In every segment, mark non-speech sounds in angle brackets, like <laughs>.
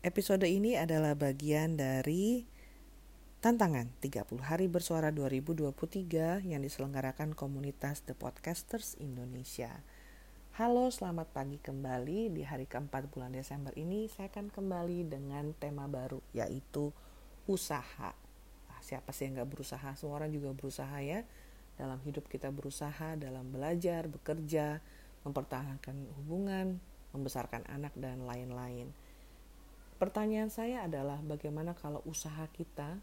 Episode ini adalah bagian dari tantangan 30 hari bersuara 2023 yang diselenggarakan komunitas The Podcasters Indonesia. Halo, selamat pagi kembali di hari keempat bulan Desember ini. Saya akan kembali dengan tema baru yaitu usaha. Nah, siapa sih yang gak berusaha? Semua orang juga berusaha ya. Dalam hidup kita berusaha, dalam belajar, bekerja, mempertahankan hubungan, membesarkan anak dan lain-lain. Pertanyaan saya adalah bagaimana kalau usaha kita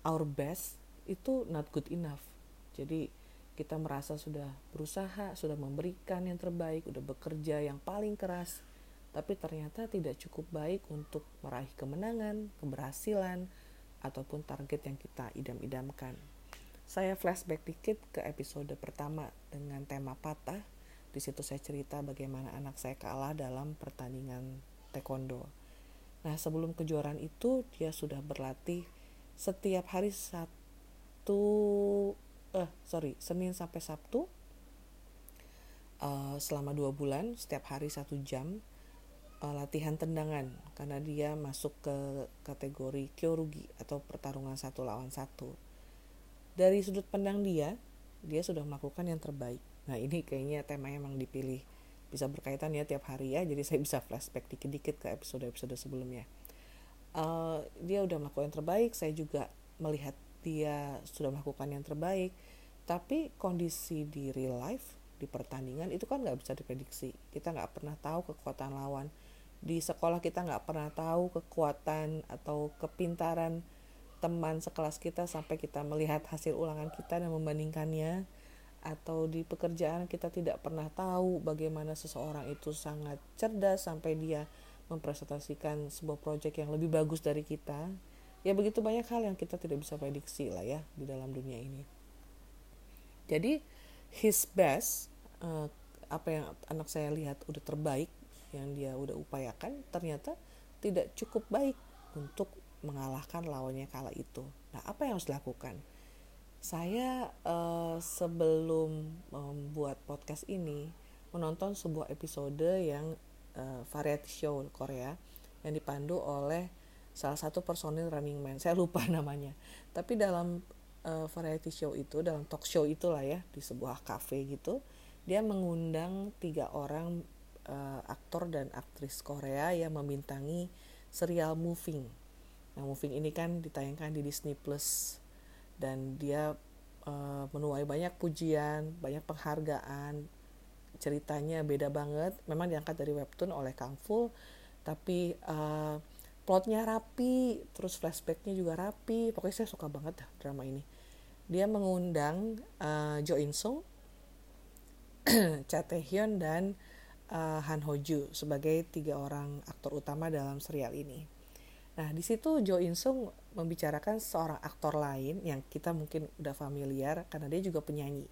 our best itu not good enough. Jadi kita merasa sudah berusaha, sudah memberikan yang terbaik, sudah bekerja yang paling keras, tapi ternyata tidak cukup baik untuk meraih kemenangan, keberhasilan, ataupun target yang kita idam-idamkan. Saya flashback dikit ke episode pertama dengan tema patah. Di situ saya cerita bagaimana anak saya kalah dalam pertandingan taekwondo. Nah, sebelum kejuaraan itu dia sudah berlatih setiap hari satu eh sorry Senin sampai Sabtu uh, selama dua bulan setiap hari satu jam uh, latihan tendangan. Karena dia masuk ke kategori kyorugi atau pertarungan satu lawan satu. Dari sudut pandang dia dia sudah melakukan yang terbaik. Nah ini kayaknya tema emang dipilih bisa berkaitan ya tiap hari ya. Jadi saya bisa flashback dikit-dikit ke episode-episode sebelumnya. Uh, dia udah melakukan yang terbaik saya juga melihat dia sudah melakukan yang terbaik. Tapi kondisi di real life di pertandingan itu kan nggak bisa diprediksi. Kita nggak pernah tahu kekuatan lawan. Di sekolah kita nggak pernah tahu kekuatan atau kepintaran teman sekelas kita sampai kita melihat hasil ulangan kita dan membandingkannya atau di pekerjaan kita tidak pernah tahu bagaimana seseorang itu sangat cerdas sampai dia mempresentasikan sebuah proyek yang lebih bagus dari kita ya begitu banyak hal yang kita tidak bisa prediksi lah ya di dalam dunia ini. Jadi his best uh, apa yang anak saya lihat udah terbaik yang dia udah upayakan ternyata tidak cukup baik untuk mengalahkan lawannya kala itu. Nah apa yang harus dilakukan saya uh, sebelum membuat podcast ini menonton sebuah episode yang uh, variety show Korea yang dipandu oleh salah satu personil Running Man. Saya lupa <laughs> namanya. Tapi dalam uh, variety show itu dalam talk show itulah ya di sebuah cafe gitu dia mengundang tiga orang uh, aktor dan aktris Korea yang membintangi serial Moving. Nah Moving ini kan ditayangkan di Disney Plus dan dia uh, menuai banyak pujian banyak penghargaan. Ceritanya beda banget memang diangkat dari webtoon oleh Kang Fu tapi uh, plotnya rapi terus flashbacknya juga rapi. Pokoknya saya suka banget drama ini. Dia mengundang uh, Jo In Sung <clears throat> Cha Tae Hyun dan uh, Han Ho Joo sebagai tiga orang aktor utama dalam serial ini nah di situ Jo In Sung membicarakan seorang aktor lain yang kita mungkin udah familiar karena dia juga penyanyi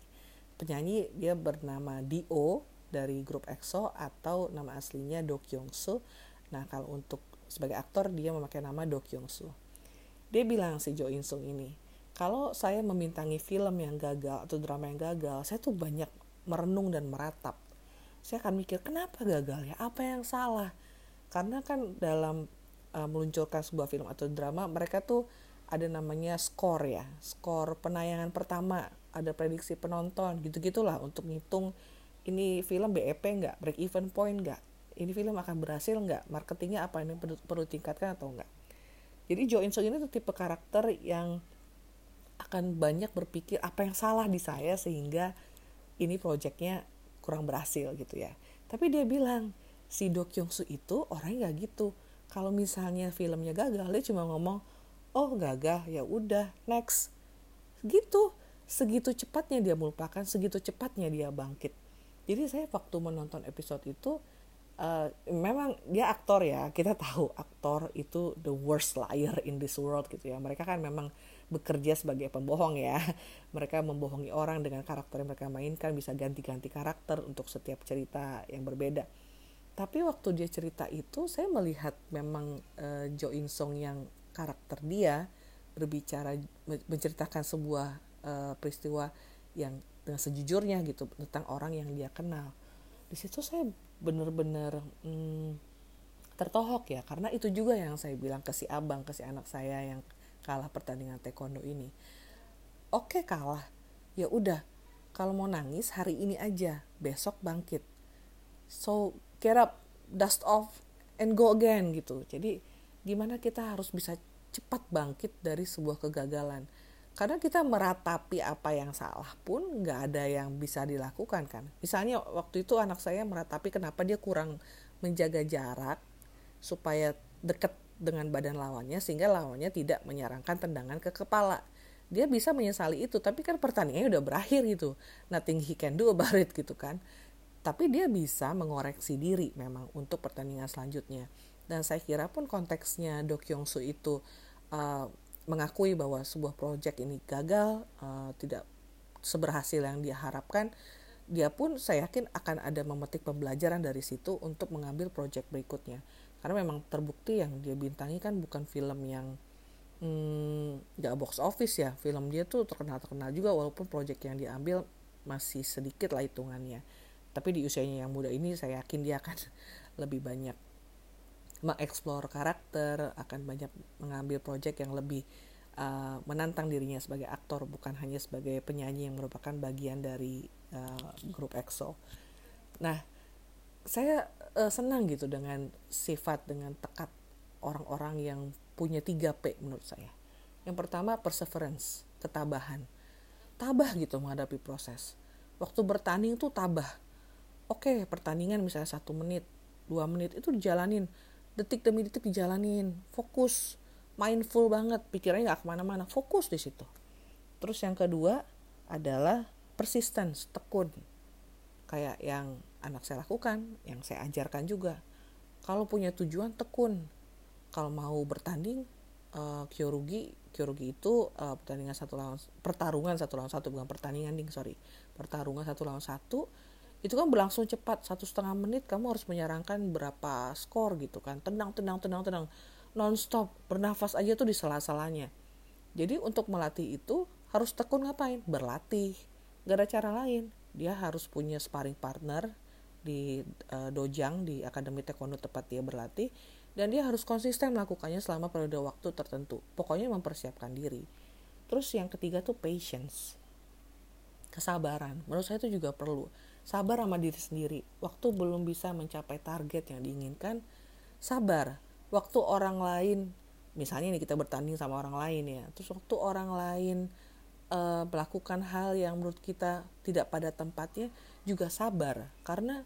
penyanyi dia bernama Dio dari grup EXO atau nama aslinya Do Kyung Soo. Nah kalau untuk sebagai aktor dia memakai nama Do Kyung Soo. Dia bilang si Jo In Sung ini, kalau saya memintangi film yang gagal atau drama yang gagal, saya tuh banyak merenung dan meratap. Saya akan mikir kenapa gagal ya, apa yang salah? Karena kan dalam uh, meluncurkan sebuah film atau drama mereka tuh ada namanya skor ya, skor penayangan pertama ada prediksi penonton gitu-gitulah untuk ngitung ini film BEP nggak break even point nggak ini film akan berhasil nggak marketingnya apa ini perlu, perlu tingkatkan atau enggak jadi Jo In Sung ini tuh tipe karakter yang akan banyak berpikir apa yang salah di saya sehingga ini proyeknya kurang berhasil gitu ya. Tapi dia bilang si Do Kyung Soo itu orangnya nggak gitu kalau misalnya filmnya gagal dia cuma ngomong oh gagal ya udah next gitu segitu cepatnya dia melupakan, segitu cepatnya dia bangkit. Jadi saya waktu menonton episode itu uh, memang dia aktor ya, kita tahu aktor itu the worst liar in this world gitu ya. Mereka kan memang bekerja sebagai pembohong ya. <laughs> Mereka membohongi orang dengan karakter yang mereka mainkan, bisa ganti-ganti karakter untuk setiap cerita yang berbeda. Tapi waktu dia cerita itu, saya melihat memang uh, Jo In Sung yang karakter dia berbicara menceritakan sebuah uh, peristiwa yang dengan sejujurnya gitu tentang orang yang dia kenal. Di situ saya benar-benar hmm, tertohok ya karena itu juga yang saya bilang ke si abang ke si anak saya yang kalah pertandingan taekwondo ini. Oke kalah. Ya udah kalau mau nangis hari ini aja besok bangkit. So get up dust off and go again gitu jadi gimana kita harus bisa cepat bangkit dari sebuah kegagalan karena kita meratapi apa yang salah pun nggak ada yang bisa dilakukan kan misalnya waktu itu anak saya meratapi kenapa dia kurang menjaga jarak supaya dekat dengan badan lawannya sehingga lawannya tidak menyerangkan tendangan ke kepala. Dia bisa menyesali itu, tapi kan pertandingannya udah berakhir gitu. Nothing he can do about it gitu kan. Tapi dia bisa mengoreksi diri memang untuk pertandingan selanjutnya. Dan saya kira pun konteksnya Do Kyung Soo itu uh, mengakui bahwa sebuah proyek ini gagal, uh, tidak seberhasil yang dia harapkan, dia pun saya yakin akan ada memetik pembelajaran dari situ untuk mengambil proyek berikutnya. Karena memang terbukti yang dia bintangi kan bukan film yang hmm, box office ya. Film dia tuh terkenal terkenal juga walaupun proyek yang diambil masih sedikit lah hitungannya tapi di usianya yang muda ini saya yakin dia akan <laughs> lebih banyak mengeksplor karakter akan banyak mengambil proyek yang lebih uh, menantang dirinya sebagai aktor bukan hanya sebagai penyanyi yang merupakan bagian dari uh, grup EXO nah saya uh, senang gitu dengan sifat dengan tekat orang-orang yang punya 3P menurut saya. Yang pertama perseverance, ketabahan. Tabah gitu menghadapi proses. Waktu bertanding tuh tabah. Oke, pertandingan misalnya satu menit, dua menit itu dijalanin, detik demi detik dijalanin, fokus, mindful banget, pikirannya nggak ke mana-mana, fokus di situ. Terus yang kedua adalah persistence, tekun. Kayak yang anak saya lakukan, yang saya ajarkan juga. Kalau punya tujuan tekun. Kalau mau bertanding uh, kyorugi, kyorugi itu uh, pertandingan satu lawan pertarungan satu lawan satu bukan pertandingan ding sorry pertarungan satu lawan satu itu kan berlangsung cepat satu setengah menit kamu harus menyerangkan berapa skor gitu kan. Tenang tenang tenang tenang. Nonstop bernafas aja tuh di sela-selanya. Jadi untuk melatih itu harus tekun ngapain? Berlatih. Gak ada cara lain. Dia harus punya sparring partner di uh, dojang di akademi taekwondo tempat dia berlatih dan dia harus konsisten melakukannya selama periode waktu tertentu. Pokoknya mempersiapkan diri. Terus yang ketiga tuh patience. Kesabaran. Menurut saya itu juga perlu sabar sama diri sendiri. Waktu belum bisa mencapai target yang diinginkan sabar. Waktu orang lain misalnya ini kita bertanding sama orang lain ya terus waktu orang lain uh, melakukan hal yang menurut kita tidak pada tempatnya juga sabar. Karena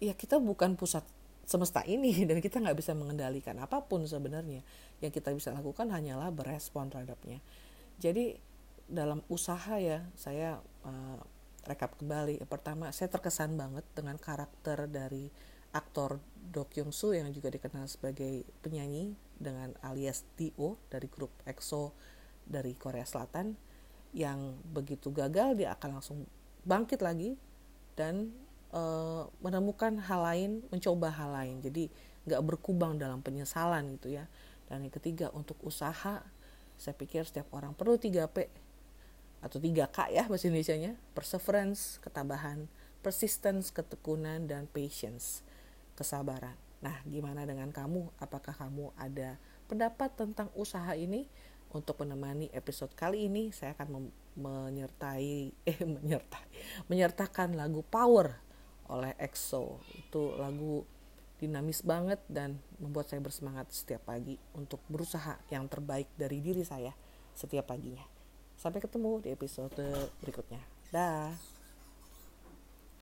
ya kita bukan pusat semesta ini <laughs> dan kita nggak bisa mengendalikan apa pun sebenarnya. Yang kita bisa lakukan hanyalah berespon terhadapnya. Jadi dalam usaha ya saya uh, rekap kembali pertama saya terkesan banget dengan karakter dari aktor Do Kyung Soo yang juga dikenal sebagai penyanyi dengan alias Dio dari grup EXO dari Korea Selatan yang begitu gagal dia akan langsung bangkit lagi dan uh, menemukan hal lain, mencoba hal lain. Jadi nggak berkubang dalam penyesalan gitu ya. Dan yang ketiga untuk usaha, saya pikir setiap orang perlu 3P atau 3K ya bahasa Indonesia-nya, perseverance, ketabahan, persistence, ketekunan dan patience, kesabaran. Nah, gimana dengan kamu? Apakah kamu ada pendapat tentang usaha ini? Untuk menemani episode kali ini, saya akan menyertai <laughs> eh menyertai menyertakan lagu Power oleh EXO itu lagu dinamis banget dan membuat saya bersemangat setiap pagi untuk berusaha yang terbaik dari diri saya setiap paginya. Sampai ketemu di episode berikutnya. Dah.